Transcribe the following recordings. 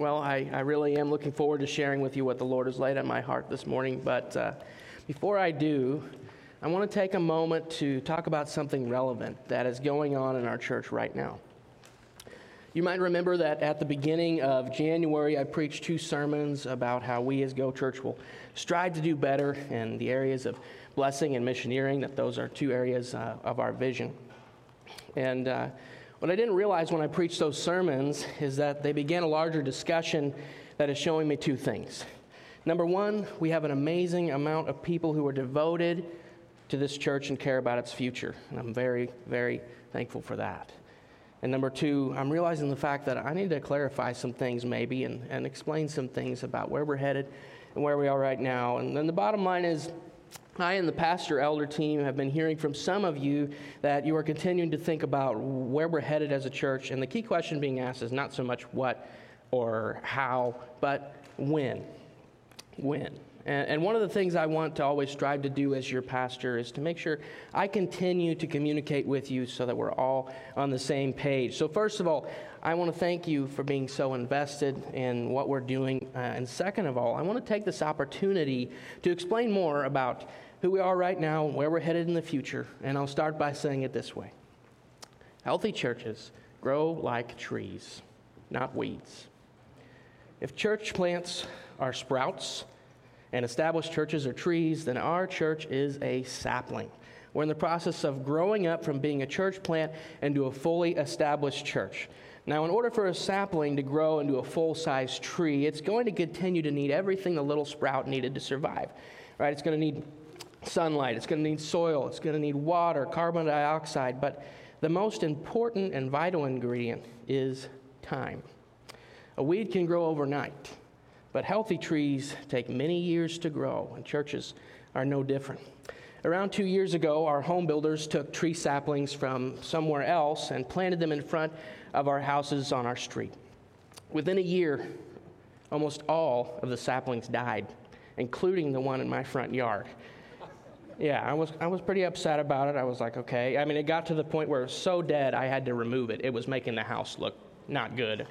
Well, I, I really am looking forward to sharing with you what the Lord has laid on my heart this morning. But uh, before I do, I want to take a moment to talk about something relevant that is going on in our church right now. You might remember that at the beginning of January, I preached two sermons about how we as Go Church will strive to do better in the areas of blessing and missioneering, that those are two areas uh, of our vision. And uh, what I didn't realize when I preached those sermons is that they began a larger discussion that is showing me two things. Number one, we have an amazing amount of people who are devoted to this church and care about its future. And I'm very, very thankful for that. And number two, I'm realizing the fact that I need to clarify some things maybe and, and explain some things about where we're headed and where we are right now. And then the bottom line is I and the pastor elder team have been hearing from some of you that you are continuing to think about where we're headed as a church. And the key question being asked is not so much what or how, but when. When. And, and one of the things I want to always strive to do as your pastor is to make sure I continue to communicate with you so that we're all on the same page. So, first of all, I want to thank you for being so invested in what we're doing. Uh, and second of all, I want to take this opportunity to explain more about who we are right now, where we're headed in the future. And I'll start by saying it this way Healthy churches grow like trees, not weeds. If church plants are sprouts and established churches are trees, then our church is a sapling. We're in the process of growing up from being a church plant into a fully established church. Now, in order for a sapling to grow into a full sized tree, it's going to continue to need everything the little sprout needed to survive. Right? It's going to need sunlight, it's going to need soil, it's going to need water, carbon dioxide, but the most important and vital ingredient is time. A weed can grow overnight, but healthy trees take many years to grow, and churches are no different. Around two years ago, our home builders took tree saplings from somewhere else and planted them in front of our houses on our street. Within a year, almost all of the saplings died, including the one in my front yard. Yeah, I was, I was pretty upset about it. I was like, okay. I mean, it got to the point where it was so dead, I had to remove it. It was making the house look not good.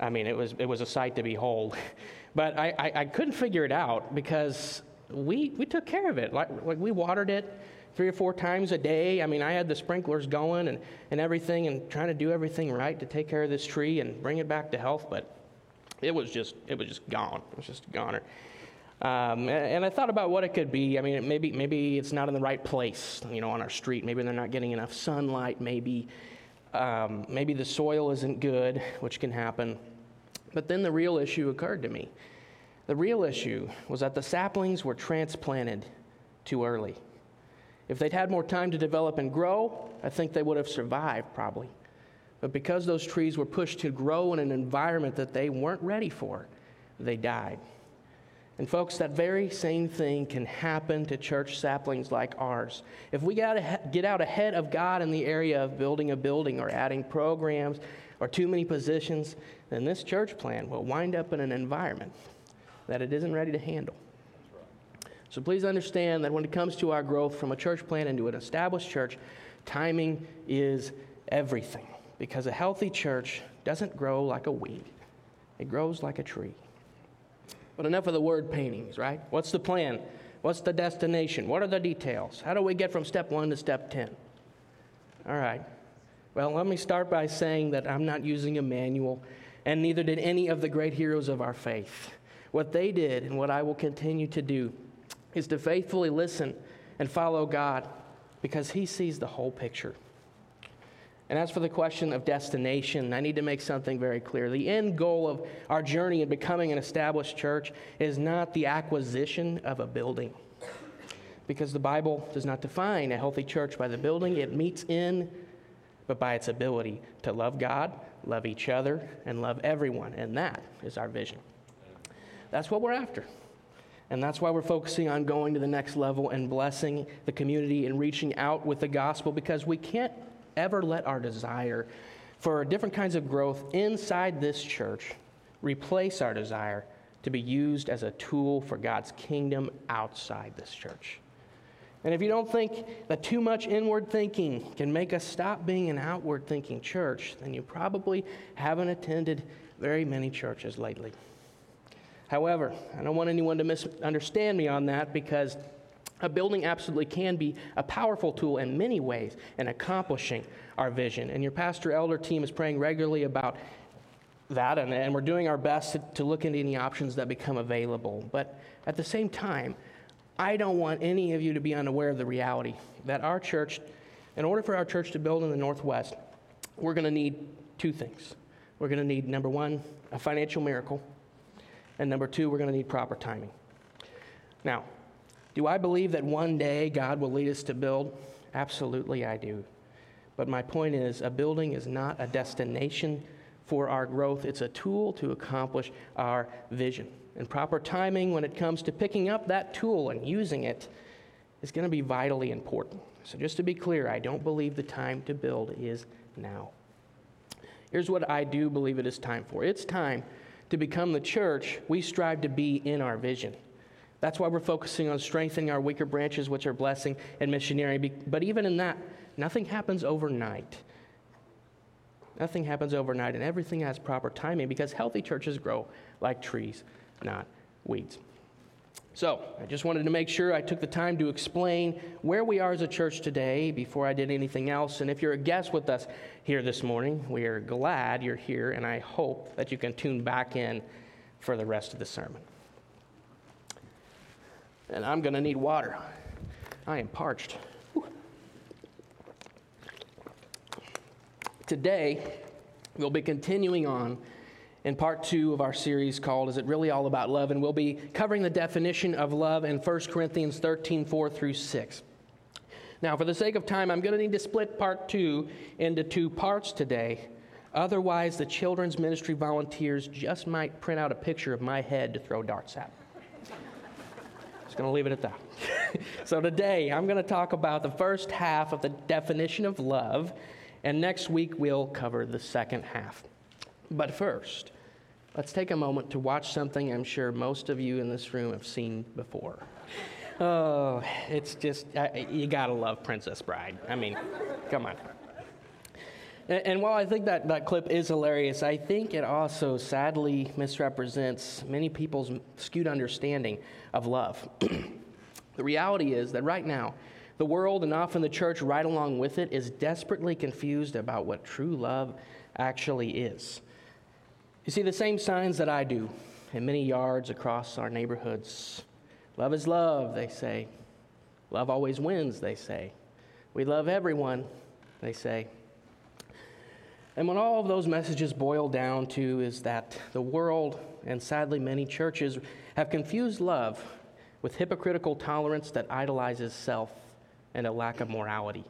I mean, it was, it was a sight to behold. But I, I, I couldn't figure it out because we, we took care of it. Like, like we watered it three or four times a day. I mean, I had the sprinklers going and, and everything and trying to do everything right to take care of this tree and bring it back to health, but it was just, it was just gone. It was just a goner. Um, and, I thought about what it could be. I mean, maybe, maybe it's not in the right place, you know, on our street. Maybe they're not getting enough sunlight. Maybe, um, maybe the soil isn't good, which can happen. But then the real issue occurred to me. The real issue was that the saplings were transplanted too early. If they'd had more time to develop and grow, I think they would have survived probably. But because those trees were pushed to grow in an environment that they weren't ready for, they died. And, folks, that very same thing can happen to church saplings like ours. If we got to get out ahead of God in the area of building a building or adding programs or too many positions, then this church plan will wind up in an environment that it isn't ready to handle. So please understand that when it comes to our growth from a church plan into an established church, timing is everything. Because a healthy church doesn't grow like a weed, it grows like a tree. But enough of the word paintings, right? What's the plan? What's the destination? What are the details? How do we get from step one to step 10? All right. Well, let me start by saying that I'm not using a manual, and neither did any of the great heroes of our faith. What they did and what I will continue to do is to faithfully listen and follow God because He sees the whole picture. And as for the question of destination, I need to make something very clear. The end goal of our journey in becoming an established church is not the acquisition of a building. Because the Bible does not define a healthy church by the building it meets in, but by its ability to love God, love each other, and love everyone. And that is our vision. That's what we're after. And that's why we're focusing on going to the next level and blessing the community and reaching out with the gospel because we can't ever let our desire for different kinds of growth inside this church replace our desire to be used as a tool for God's kingdom outside this church. And if you don't think that too much inward thinking can make us stop being an outward thinking church, then you probably haven't attended very many churches lately. However, I don't want anyone to misunderstand me on that because a building absolutely can be a powerful tool in many ways in accomplishing our vision. And your pastor elder team is praying regularly about that, and, and we're doing our best to, to look into any options that become available. But at the same time, I don't want any of you to be unaware of the reality that our church, in order for our church to build in the Northwest, we're going to need two things. We're going to need, number one, a financial miracle, and number two, we're going to need proper timing. Now, do I believe that one day God will lead us to build? Absolutely, I do. But my point is, a building is not a destination for our growth, it's a tool to accomplish our vision. And proper timing when it comes to picking up that tool and using it is going to be vitally important. So, just to be clear, I don't believe the time to build is now. Here's what I do believe it is time for it's time to become the church we strive to be in our vision. That's why we're focusing on strengthening our weaker branches, which are blessing and missionary. But even in that, nothing happens overnight. Nothing happens overnight, and everything has proper timing because healthy churches grow like trees, not weeds. So, I just wanted to make sure I took the time to explain where we are as a church today before I did anything else. And if you're a guest with us here this morning, we are glad you're here, and I hope that you can tune back in for the rest of the sermon. And I'm going to need water. I am parched. Today, we'll be continuing on in part two of our series called Is It Really All About Love? And we'll be covering the definition of love in 1 Corinthians 13 4 through 6. Now, for the sake of time, I'm going to need to split part two into two parts today. Otherwise, the children's ministry volunteers just might print out a picture of my head to throw darts at. Just going to leave it at that. so, today, I'm going to talk about the first half of the definition of love, and next week, we'll cover the second half. But first, let's take a moment to watch something I'm sure most of you in this room have seen before. Oh, it's just, I, you gotta love Princess Bride. I mean, come on. And, and while I think that, that clip is hilarious, I think it also sadly misrepresents many people's skewed understanding of love. the reality is that right now, the world and often the church right along with it is desperately confused about what true love actually is. You see the same signs that I do in many yards across our neighborhoods. Love is love, they say. Love always wins, they say. We love everyone, they say. And what all of those messages boil down to is that the world, and sadly many churches, have confused love with hypocritical tolerance that idolizes self and a lack of morality.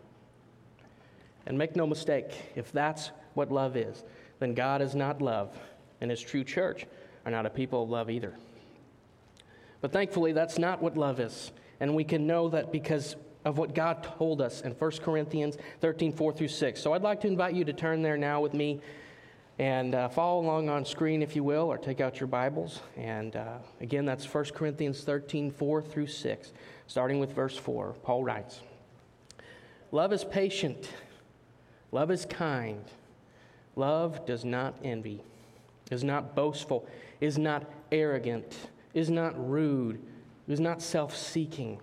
And make no mistake, if that's what love is, then God is not love and his true church are not a people of love either. But thankfully, that's not what love is. And we can know that because of what God told us in 1 Corinthians 13, 4 through 6. So I'd like to invite you to turn there now with me and uh, follow along on screen, if you will, or take out your Bibles. And uh, again, that's 1 Corinthians 13, 4 through 6, starting with verse 4. Paul writes Love is patient, love is kind, love does not envy is not boastful, is not arrogant, is not rude, is not self seeking,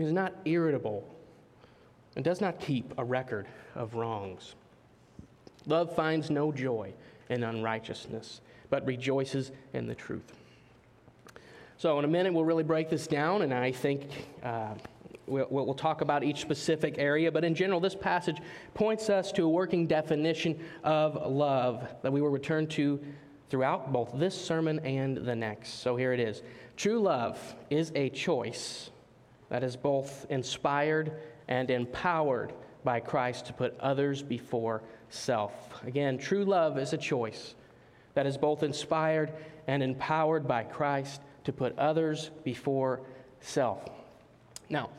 is not irritable, and does not keep a record of wrongs. Love finds no joy in unrighteousness, but rejoices in the truth. So, in a minute, we'll really break this down, and I think uh, we'll, we'll, talk about each specific area. But in general, this passage points us to a working definition of love that we will return to throughout both this sermon and the next. So here it is True love is a choice that is both inspired and empowered by Christ to put others before self. Again, true love is a choice that is both inspired and empowered by Christ to put others before self. Now,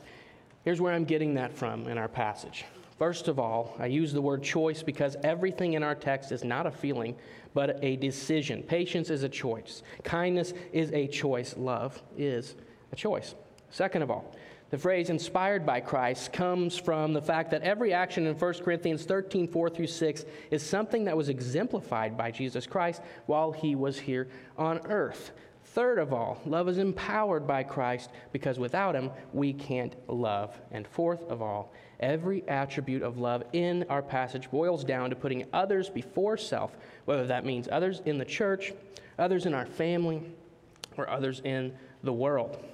here's where I'm getting that from in our passage. First of all, I use the word choice because everything in our text is not a feeling, but a decision. Patience is a choice, kindness is a choice, love is a choice. Second of all, The phrase inspired by Christ comes from the fact that every action in 1 Corinthians 13, 4 through 6 is something that was exemplified by Jesus Christ while he was here on earth. Third of all, love is empowered by Christ because without him, we can't love. And fourth of all, every attribute of love in our passage boils down to putting others before self, whether that means others in the church, others in our family, or others in the world.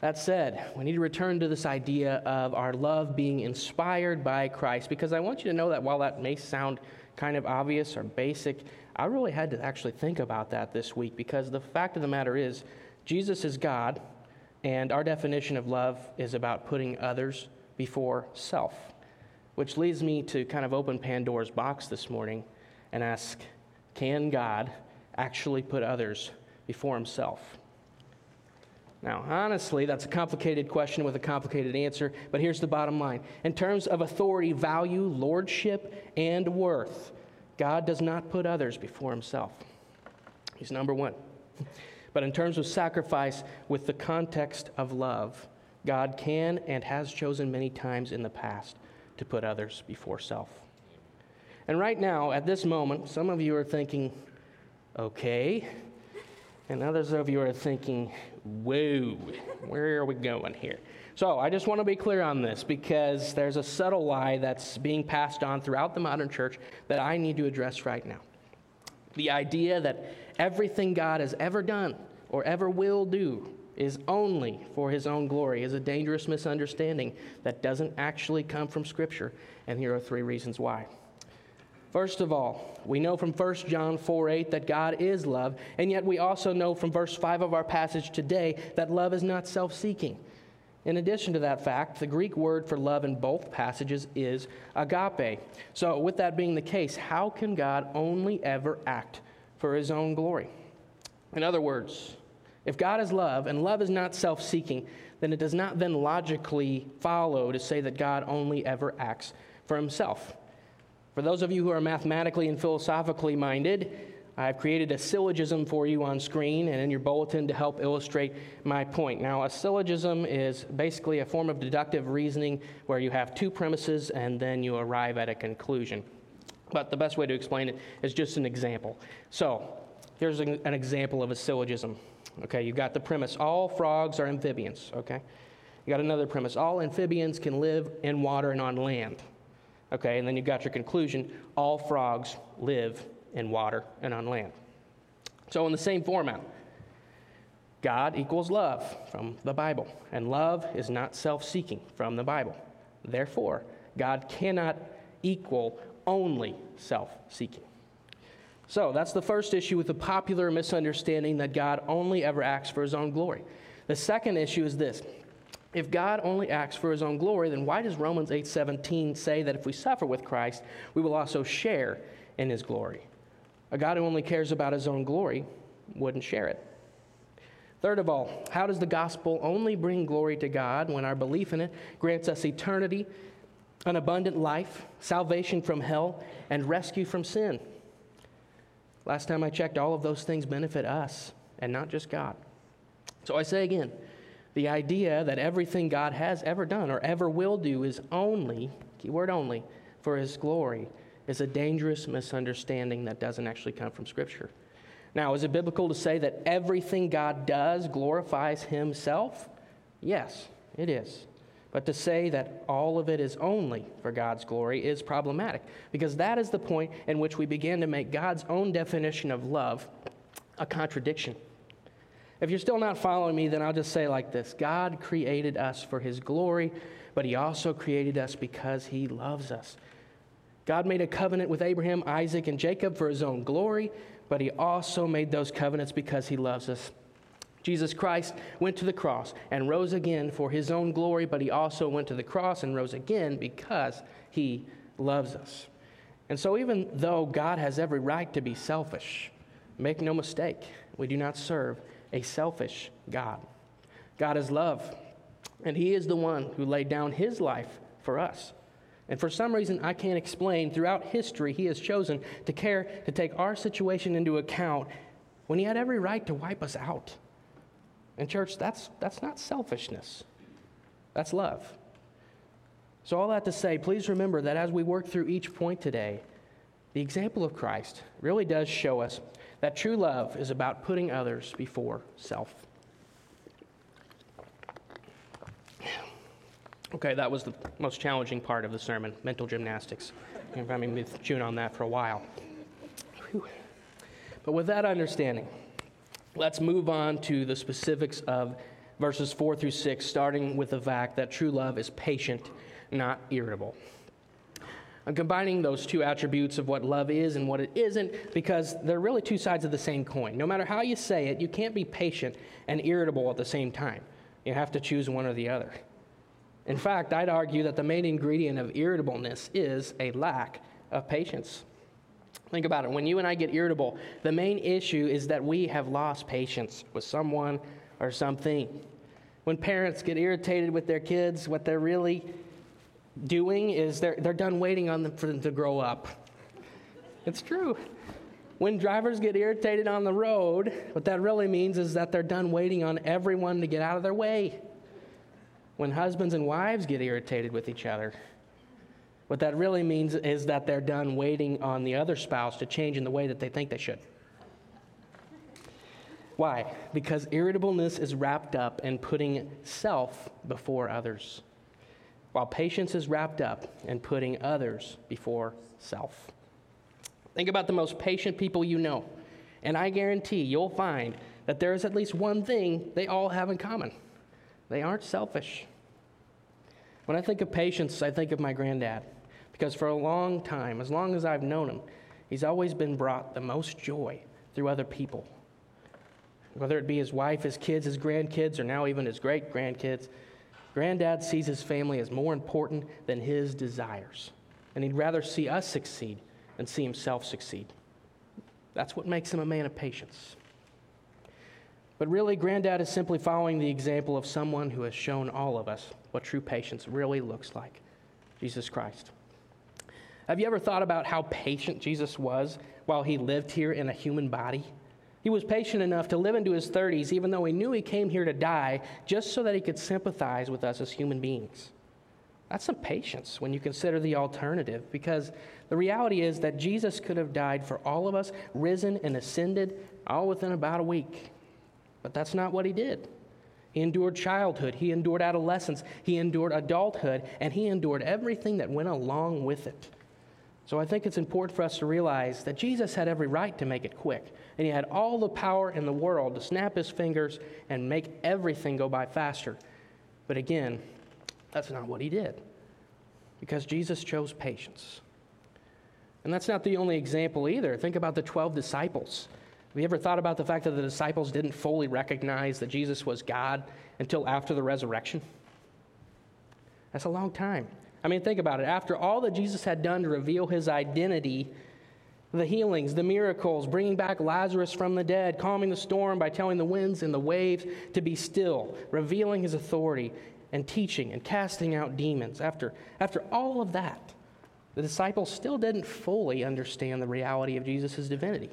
That said, we need to return to this idea of our love being inspired by Christ because I want you to know that while that may sound kind of obvious or basic, I really had to actually think about that this week because the fact of the matter is, Jesus is God, and our definition of love is about putting others before self. Which leads me to kind of open Pandora's box this morning and ask can God actually put others before himself? Now, honestly, that's a complicated question with a complicated answer, but here's the bottom line. In terms of authority, value, lordship, and worth, God does not put others before himself. He's number one. But in terms of sacrifice, with the context of love, God can and has chosen many times in the past to put others before self. And right now, at this moment, some of you are thinking, okay. And others of you are thinking, whoa, where are we going here? So I just want to be clear on this because there's a subtle lie that's being passed on throughout the modern church that I need to address right now. The idea that everything God has ever done or ever will do is only for his own glory is a dangerous misunderstanding that doesn't actually come from Scripture. And here are three reasons why. First of all, we know from 1 John 4 8 that God is love, and yet we also know from verse 5 of our passage today that love is not self seeking. In addition to that fact, the Greek word for love in both passages is agape. So, with that being the case, how can God only ever act for his own glory? In other words, if God is love and love is not self seeking, then it does not then logically follow to say that God only ever acts for himself. For those of you who are mathematically and philosophically minded, I've created a syllogism for you on screen and in your bulletin to help illustrate my point. Now, a syllogism is basically a form of deductive reasoning where you have two premises and then you arrive at a conclusion. But the best way to explain it is just an example. So, here's an, example of a syllogism. Okay, you've got the premise all frogs are amphibians. Okay, you got another premise all amphibians can live in water and on land. Okay, and then you've got your conclusion all frogs live in water and on land. So, in the same format, God equals love from the Bible, and love is not self seeking from the Bible. Therefore, God cannot equal only self seeking. So, that's the first issue with the popular misunderstanding that God only ever acts for his own glory. The second issue is this if God only acts for his own glory, then why does Romans 8:17 say that if we suffer with Christ, we will also share in his glory? A God who only cares about his own glory wouldn't share it. Third of all, how does the gospel only bring glory to God when our belief in it grants us eternity, an abundant life, salvation from hell, and rescue from sin? Last time I checked, all of those things benefit us and not just God. So I say again, the idea that everything God has ever done or ever will do is only, keyword only, for his glory is a dangerous misunderstanding that doesn't actually come from Scripture. Now, is it biblical to say that everything God does glorifies Himself? Yes, it is. But to say that all of it is only for God's glory is problematic because that is the point in which we begin to make God's own definition of love a contradiction. If you're still not following me, then I'll just say like this God created us for His glory, but He also created us because He loves us. God made a covenant with Abraham, Isaac, and Jacob for his own glory, but he also made those covenants because he loves us. Jesus Christ went to the cross and rose again for his own glory, but he also went to the cross and rose again because he loves us. And so, even though God has every right to be selfish, make no mistake, we do not serve a selfish God. God is love, and he is the one who laid down his life for us. And for some reason I can't explain, throughout history, he has chosen to care to take our situation into account when he had every right to wipe us out. And, church, that's, that's not selfishness. That's love. So, all that to say, please remember that as we work through each point today, the example of Christ really does show us that true love is about putting others before self. Okay, that was the most challenging part of the sermon mental gymnastics. I've been chewing on that for a while. Whew. But with that understanding, let's move on to the specifics of verses 4 through 6, starting with the fact that true love is patient, not irritable. I'm combining those two attributes of what love is and what it isn't because they're really two sides of the same coin. No matter how you say it, you can't be patient and irritable at the same time. You have to choose one or the other. In fact, I'd argue that the main ingredient of irritableness is a lack of patience. Think about it. When you and I get irritable, the main issue is that we have lost patience with someone or something. When parents get irritated with their kids, what they're really doing is they're, they're done waiting on them for them to grow up. It's true. When drivers get irritated on the road, what that really means is that they're done waiting on everyone to get out of their way. When husbands and wives get irritated with each other, what that really means is that they're done waiting on the other spouse to change in the way that they think they should. Why? Because irritableness is wrapped up in putting self before others, while patience is wrapped up in putting others before self. Think about the most patient people you know, and I guarantee you'll find that there is at least one thing they all have in common they aren't selfish. When I think of patience, I think of my granddad, because for a long time, as long as I've known him, he's always been brought the most joy through other people whether it be his wife, his kids, his grandkids, or now even his great grandkids, granddad sees his family as more important than his desires. And he'd rather see us succeed than see himself succeed. That's what makes him a man of patience. But really, granddad is simply following the example of someone who has shown all of us what true patience really looks like Jesus Christ. Have you ever thought about how patient Jesus was while he lived here in a human body? He was patient enough to live into his 30s, even though he knew he came here to die, just so that he could sympathize with us as human beings. That's some patience when you consider the alternative, because the reality is that Jesus could have died for all of us, risen and ascended, all within about a week. But that's not what he did. He endured childhood, he endured adolescence, he endured adulthood, and he endured everything that went along with it. So I think it's important for us to realize that Jesus had every right to make it quick and he had all the power in the world to snap his fingers and make everything go by faster. But again, that's not what he did because Jesus chose patience. And that's not the only example either. Think about the 12 disciples. Have you ever thought about the fact that the disciples didn't fully recognize that Jesus was God until after the resurrection? That's a long time. I mean, think about it. After all that Jesus had done to reveal his identity, the healings, the miracles, bringing back Lazarus from the dead, calming the storm by telling the winds and the waves to be still, revealing his authority, and teaching and casting out demons. After, after all of that, the disciples still didn't fully understand the reality of Jesus' divinity.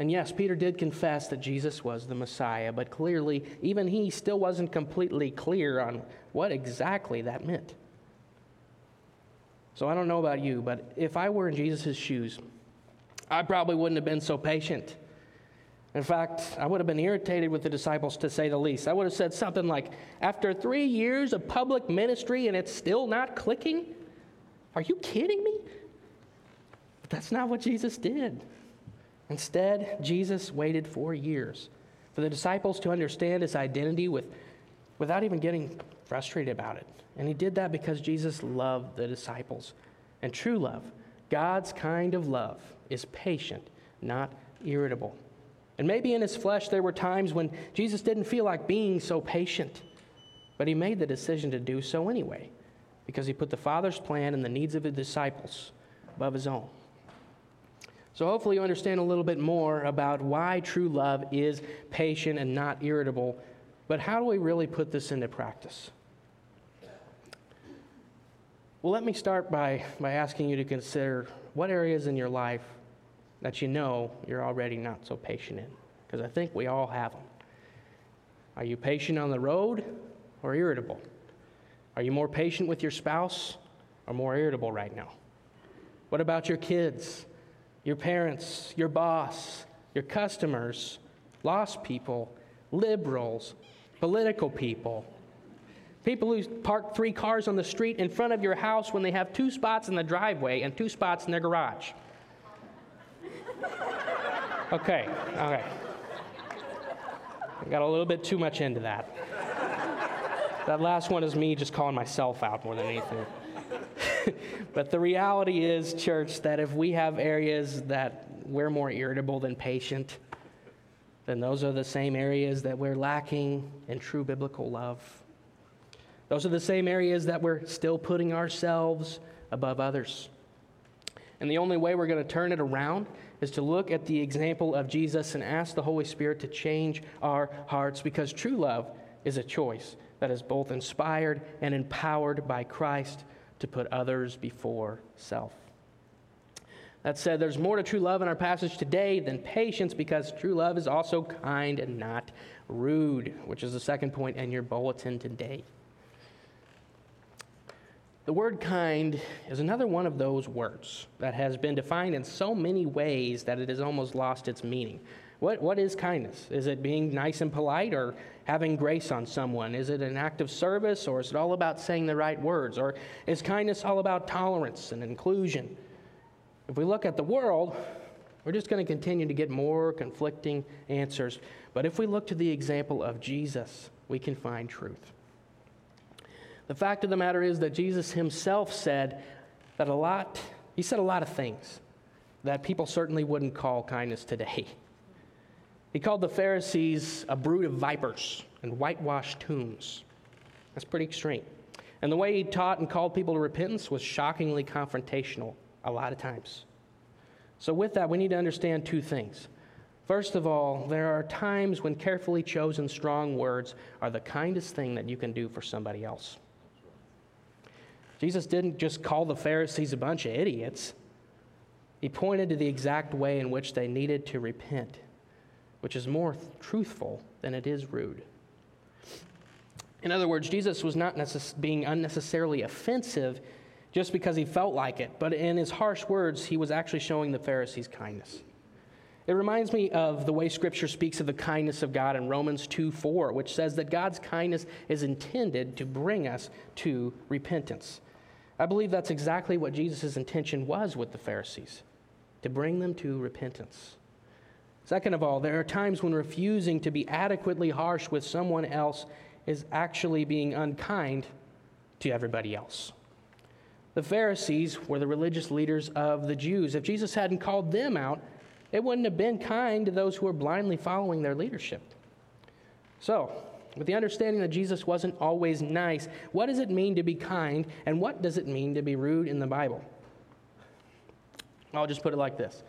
And yes, Peter did confess that Jesus was the Messiah, but clearly, even he still wasn't completely clear on what exactly that meant. So I don't know about you, but if I were in Jesus' shoes, I probably wouldn't have been so patient. In fact, I would have been irritated with the disciples to say the least. I would have said something like, After three years of public ministry and it's still not clicking? Are you kidding me? But that's not what Jesus did. Instead, Jesus waited four years for the disciples to understand his identity with, without even getting frustrated about it. And he did that because Jesus loved the disciples. And true love, God's kind of love, is patient, not irritable. And maybe in his flesh there were times when Jesus didn't feel like being so patient, but he made the decision to do so anyway because he put the Father's plan and the needs of his disciples above his own. So, hopefully, you understand a little bit more about why true love is patient and not irritable. But how do we really put this into practice? Well, let me start by, by asking you to consider what areas in your life that you know you're already not so patient in, because I think we all have them. Are you patient on the road, or irritable? Are you more patient with your spouse or more irritable right now? What about your kids, your parents, your boss, your customers, lost people, liberals, political people? People who park three cars on the street in front of your house when they have two spots in the driveway and two spots in their garage. Okay, okay. I got a little bit too much into that. That last one is me just calling myself out more than anything. but the reality is, church, that if we have areas that we're more irritable than patient, then those are the same areas that we're lacking in true biblical love. Those are the same areas that we're still putting ourselves above others. And the only way we're going to turn it around is to look at the example of Jesus and ask the Holy Spirit to change our hearts because true love is a choice that is both inspired and empowered by Christ to put others before self. That said, there's more to true love in our passage today than patience because true love is also kind and not rude, which is the second point in your bulletin today. The word kind is another one of those words that has been defined in so many ways that it has almost lost its meaning. What, what is kindness? Is it being nice and polite or having grace on someone? Is it an act of service or is it all about saying the right words? Or is kindness all about tolerance and inclusion? If we look at the world, we're just going to continue to get more conflicting answers. But if we look to the example of Jesus, we can find truth. The fact of the matter is that Jesus himself said that a lot, he said a lot of things that people certainly wouldn't call kindness today. He called the Pharisees a brood of vipers and whitewashed tombs. That's pretty extreme. And the way he taught and called people to repentance was shockingly confrontational a lot of times. So, with that, we need to understand two things. First of all, there are times when carefully chosen strong words are the kindest thing that you can do for somebody else. Jesus didn't just call the Pharisees a bunch of idiots, he pointed to the exact way in which they needed to repent, which is more truthful than it is rude. In other words, Jesus was not necess- being unnecessarily offensive just because he felt like it, but in his harsh words, he was actually showing the Pharisees kindness. It reminds me of the way Scripture speaks of the kindness of God in Romans 2 4, which says that God's kindness is intended to bring us to repentance. I believe that's exactly what Jesus' intention was with the Pharisees to bring them to repentance. Second of all, there are times when refusing to be adequately harsh with someone else is actually being unkind to everybody else. The Pharisees were the religious leaders of the Jews. If Jesus hadn't called them out, it wouldn't have been kind to those who were blindly following their leadership. So, with the understanding that Jesus wasn't always nice, what does it mean to be kind, and what does it mean to be rude in the Bible? I'll just put it like this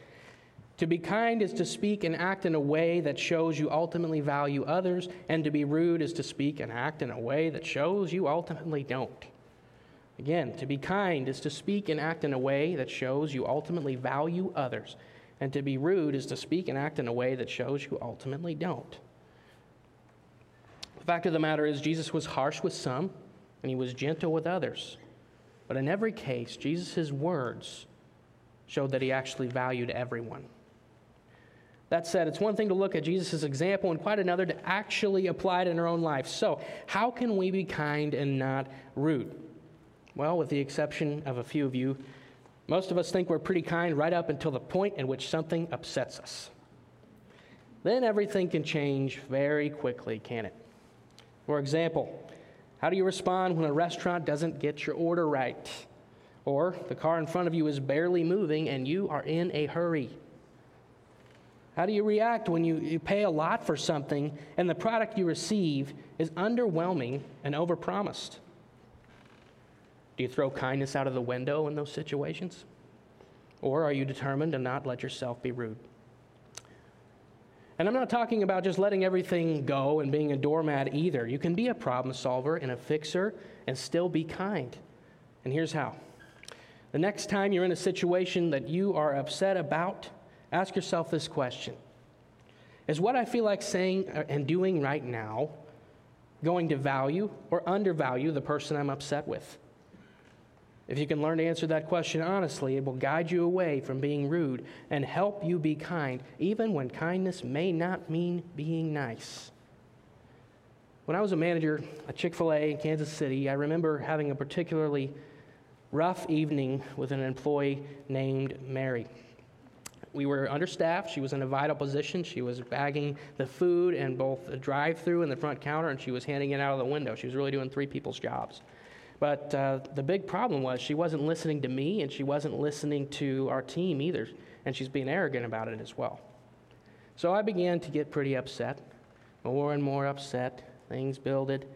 To be kind is to speak and act in a way that shows you ultimately value others, and to be rude is to speak and act in a way that shows you ultimately don't. Again, to be kind is to speak and act in a way that shows you ultimately value others, and to be rude is to speak and act in a way that shows you ultimately don't. Fact of the matter is, Jesus was harsh with some and he was gentle with others. But in every case, Jesus' words showed that he actually valued everyone. That said, it's one thing to look at Jesus' example and quite another to actually apply it in our own life. So, how can we be kind and not rude? Well, with the exception of a few of you, most of us think we're pretty kind right up until the point in which something upsets us. Then everything can change very quickly, can it? For example, how do you respond when a restaurant doesn't get your order right? Or the car in front of you is barely moving and you are in a hurry? How do you react when you, you pay a lot for something and the product you receive is underwhelming and overpromised? Do you throw kindness out of the window in those situations? Or are you determined to not let yourself be rude? And I'm not talking about just letting everything go and being a doormat either. You can be a problem solver and a fixer and still be kind. And here's how the next time you're in a situation that you are upset about, ask yourself this question Is what I feel like saying and doing right now going to value or undervalue the person I'm upset with? If you can learn to answer that question honestly, it will guide you away from being rude and help you be kind, even when kindness may not mean being nice. When I was a manager at Chick fil A in Kansas City, I remember having a particularly rough evening with an employee named Mary. We were understaffed. She was in a vital position. She was bagging the food and both the drive through and the front counter, and she was handing it out of the window. She was really doing three people's jobs. But uh, the big problem was she wasn't listening to me and she wasn't listening to our team either. And she's being arrogant about it as well. So I began to get pretty upset, more and more upset. Things builded.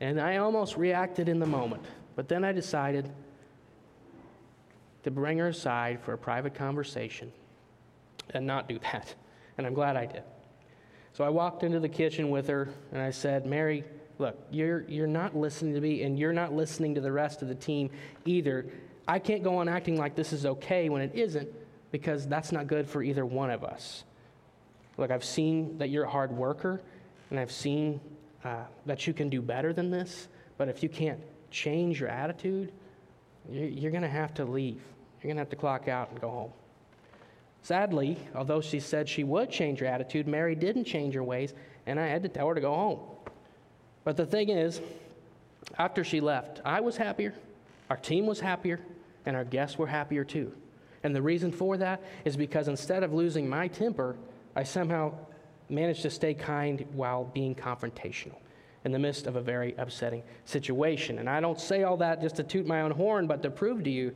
And I almost reacted in the moment. But then I decided to bring her aside for a private conversation and not do that. And I'm glad I did. So I walked into the kitchen with her and I said, Mary, look, you're, you're not listening to me and you're not listening to the rest of the team either. I can't go on acting like this is okay when it isn't because that's not good for either one of us. Look, I've seen that you're a hard worker and I've seen uh, that you can do better than this, but if you can't change your attitude, you're going to have to leave. You're going to have to clock out and go home. Sadly, although she said she would change her attitude, Mary didn't change her ways, and I had to tell her to go home. But the thing is, after she left, I was happier, our team was happier, and our guests were happier too. And the reason for that is because instead of losing my temper, I somehow managed to stay kind while being confrontational in the midst of a very upsetting situation. And I don't say all that just to toot my own horn, but to prove to you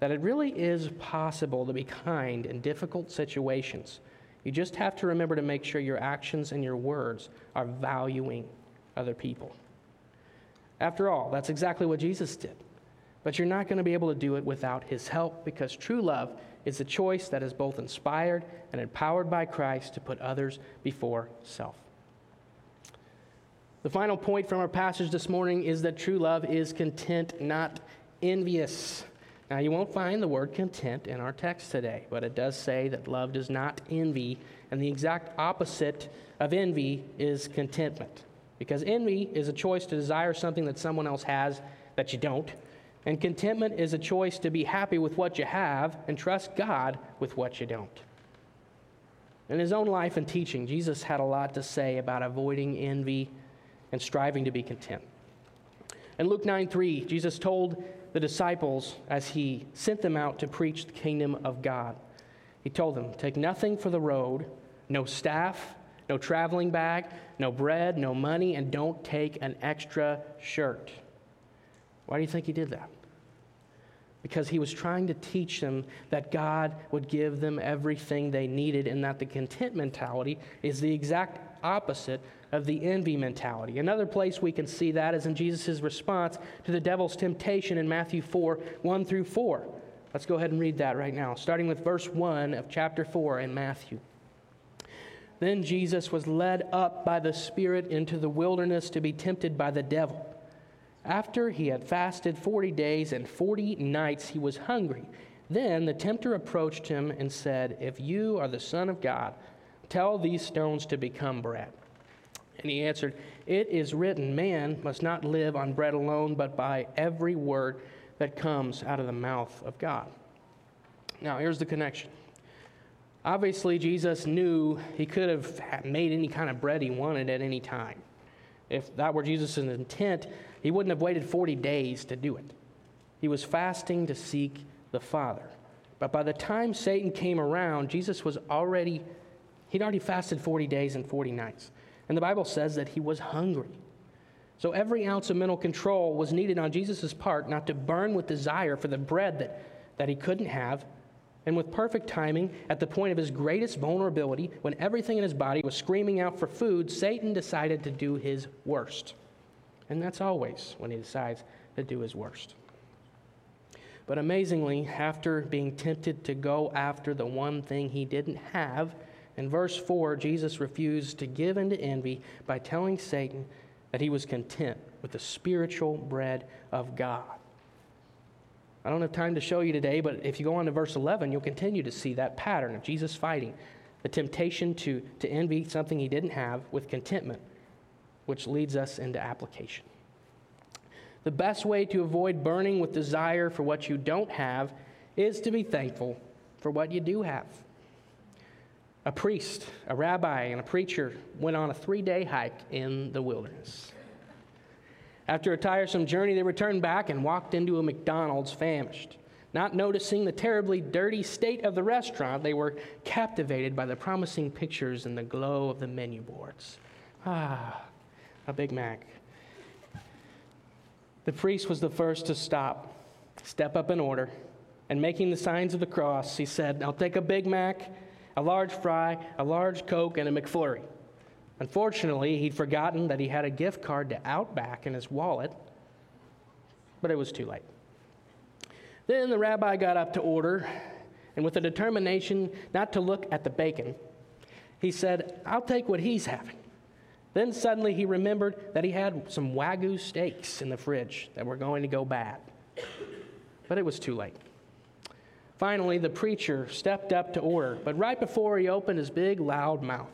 that it really is possible to be kind in difficult situations. You just have to remember to make sure your actions and your words are valuing other people. After all, that's exactly what Jesus did. But you're not going to be able to do it without his help because true love is a choice that is both inspired and empowered by Christ to put others before self. The final point from our passage this morning is that true love is content, not envious. Now, you won't find the word content in our text today, but it does say that love does not envy, and the exact opposite of envy is contentment. Because envy is a choice to desire something that someone else has that you don't. And contentment is a choice to be happy with what you have and trust God with what you don't. In his own life and teaching, Jesus had a lot to say about avoiding envy and striving to be content. In Luke 9 3, Jesus told the disciples as he sent them out to preach the kingdom of God, he told them, Take nothing for the road, no staff, no traveling bag, no bread, no money, and don't take an extra shirt. Why do you think he did that? Because he was trying to teach them that God would give them everything they needed, and that the content mentality is the exact opposite of the envy mentality. Another place we can see that is in Jesus' response to the devil's temptation in Matthew 4 1 through 4. Let's go ahead and read that right now, starting with verse 1 of chapter 4 in Matthew. Then Jesus was led up by the Spirit into the wilderness to be tempted by the devil. After he had fasted 40 days and 40 nights, he was hungry. Then the tempter approached him and said, If you are the Son of God, tell these stones to become bread. And he answered, It is written, Man must not live on bread alone, but by every word that comes out of the mouth of God. Now, here's the connection. Obviously, Jesus knew he could have made any kind of bread he wanted at any time. If that were Jesus' intent, he wouldn't have waited 40 days to do it. He was fasting to seek the Father. But by the time Satan came around, Jesus was already, he'd already fasted 40 days and 40 nights. And the Bible says that he was hungry. So every ounce of mental control was needed on Jesus' part not to burn with desire for the bread that, that he couldn't have and with perfect timing, at the point of his greatest vulnerability, when everything in his body was screaming out for food, Satan decided to do his worst. And that's always when he decides to do his worst. But amazingly, after being tempted to go after the one thing he didn't have, in verse 4, Jesus refused to give in to envy by telling Satan that he was content with the spiritual bread of God. I don't have time to show you today, but if you go on to verse 11, you'll continue to see that pattern of Jesus fighting the temptation to, to envy something he didn't have with contentment. which leads us into application. The best way to avoid burning with desire for what you don't have is to be thankful for what you do have. A priest, a rabbi, and a preacher went on a three day hike in the wilderness. After a tiresome journey, they returned back and walked into a McDonald's famished. Not noticing the terribly dirty state of the restaurant, they were captivated by the promising pictures and the glow of the menu boards. Ah, a Big Mac. The priest was the first to stop, step up in order, and making the signs of the cross, he said, I'll take a Big Mac, a large fry, a large Coke, and a McFlurry. Unfortunately, he'd forgotten that he had a gift card to Outback in his wallet, but it was too late. Then the rabbi got up to order, and with a determination not to look at the bacon, he said, I'll take what he's having. Then suddenly he remembered that he had some Wagyu steaks in the fridge that were going to go bad. But it was too late. Finally, the preacher stepped up to order, but right before he opened his big, loud mouth,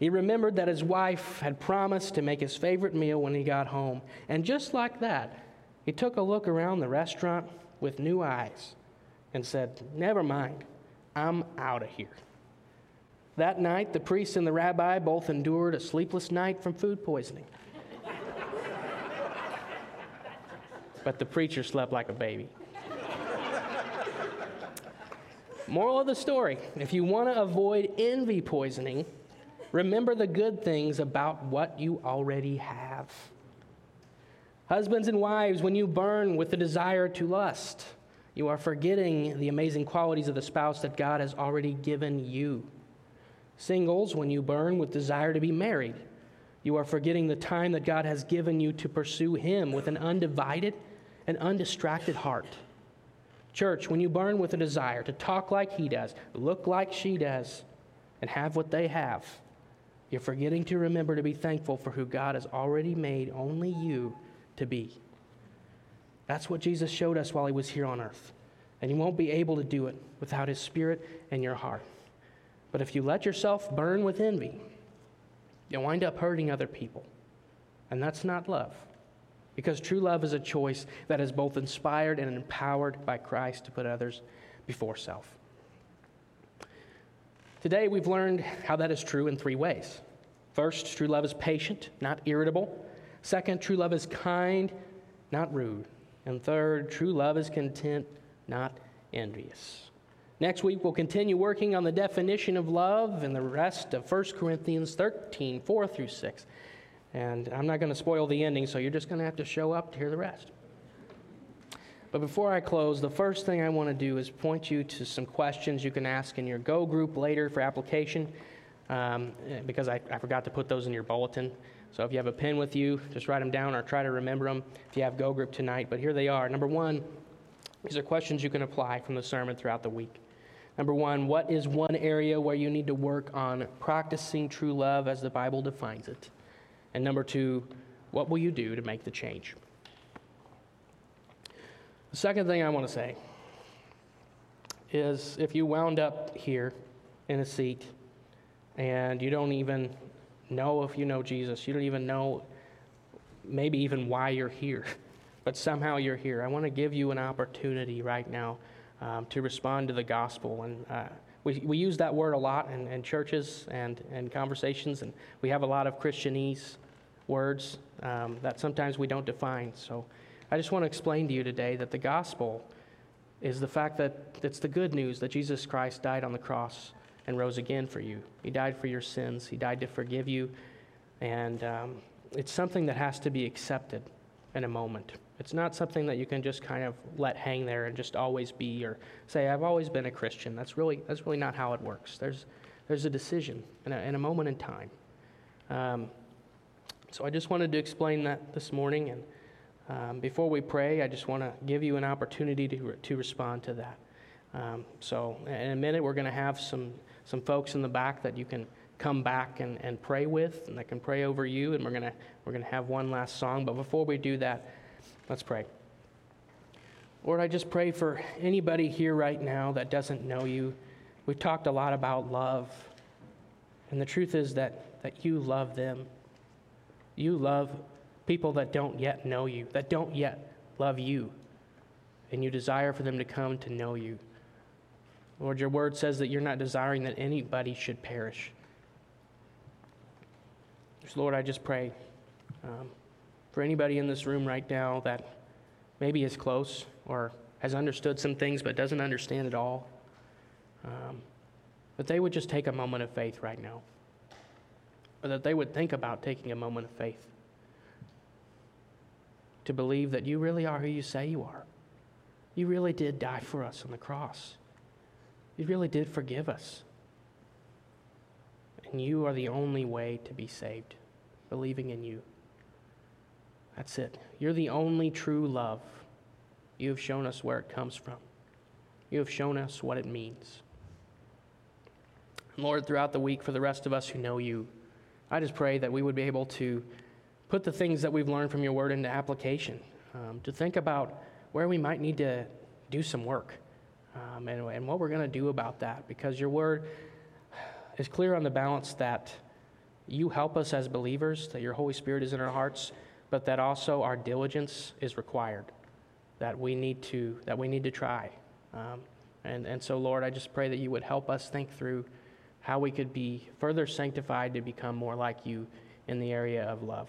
he remembered that his wife had promised to make his favorite meal when he got home. And just like that, he took a look around the restaurant with new eyes and said, Never mind, I'm out of here. That night, the priest and the rabbi both endured a sleepless night from food poisoning. but the preacher slept like a baby. Moral of the story if you want to avoid envy poisoning, remember the good things about what you already have. Husbands and wives, when you burn with the desire to lust, you are forgetting the amazing qualities of the spouse that God has already given you. Singles, when you burn with desire to be married, you are forgetting the time that God has given you to pursue Him with an undivided and undistracted heart. Church, when you burn with a desire to talk like He does, look like she does, and have what they have, you're forgetting to remember to be thankful for who God has already made only you to be. That's what Jesus showed us while He was here on earth. And you won't be able to do it without His Spirit and your heart. But if you let yourself burn with envy, you'll wind up hurting other people. And that's not love. Because true love is a choice that is both inspired and empowered by Christ to put others before self. Today, we've learned how that is true in three ways. First, true love is patient, not irritable. Second, true love is kind, not rude. And third, true love is content, not envious. Next week, we'll continue working on the definition of love and the rest of 1 Corinthians 13, 4 through 6. And I'm not going to spoil the ending, so you're just going to have to show up to hear the rest. But before I close, the first thing I want to do is point you to some questions you can ask in your Go group later for application, um, because I, I forgot to put those in your bulletin. So if you have a pen with you, just write them down or try to remember them if you have Go group tonight. But here they are. Number one, these are questions you can apply from the sermon throughout the week. Number one, what is one area where you need to work on practicing true love as the Bible defines it? And number two, what will you do to make the change? The second thing I want to say is if you wound up here in a seat and you don't even know if you know Jesus, you don't even know maybe even why you're here, but somehow you're here, I want to give you an opportunity right now um, to respond to the gospel. And uh, we, we use that word a lot in, in, churches and, and conversations, and we have a lot of Christianese words um, that sometimes we don't define. So I just want to explain to you today that the gospel is the fact that it's the good news that Jesus Christ died on the cross and rose again for you. He died for your sins, He died to forgive you, and um, it's something that has to be accepted in a moment. It's not something that you can just kind of let hang there and just always be or say, I've always been a Christian. That's really, that's really not how it works. There's, there's a decision in a, moment in time. Um, so I just wanted to explain that this morning. And um, before we pray, I just want to give you an opportunity to, to respond to that. Um, so in a minute, we're going to have some, some folks in the back that you can come back and, and pray with and that can pray over you. And we're going we're going to have one last song. But before we do that, Let's pray. Lord, I just pray for anybody here right now that doesn't know you. We've talked a lot about love, and the truth is that, that you love them. You love people that don't yet know you, that don't yet love you, and you desire for them to come to know you. Lord, your word says that you're not desiring that anybody should perish. So Lord, I just pray um, for anybody in this room right now that maybe is close or has understood some things but doesn't understand it all, um, that they would just take a moment of faith right now, or that they would think about taking a moment of faith to believe that you really are who you say you are. You really did die for us on the cross. You really did forgive us. And you are the only way to be saved, believing in you. That's it. You're the only true love. You have shown us where it comes from, you have shown us what it means. Lord, throughout the week, for the rest of us who know you, I just pray that we would be able to put the things that we've learned from your word into application, um, to think about where we might need to do some work um, and, and what we're going to do about that, because your word is clear on the balance that you help us as believers, that your Holy Spirit is in our hearts, but that also our diligence is required, that we need to, that we need to try. Um, and, and so, Lord, I just pray that you would help us think through how we could be further sanctified to become more like you in the area of love.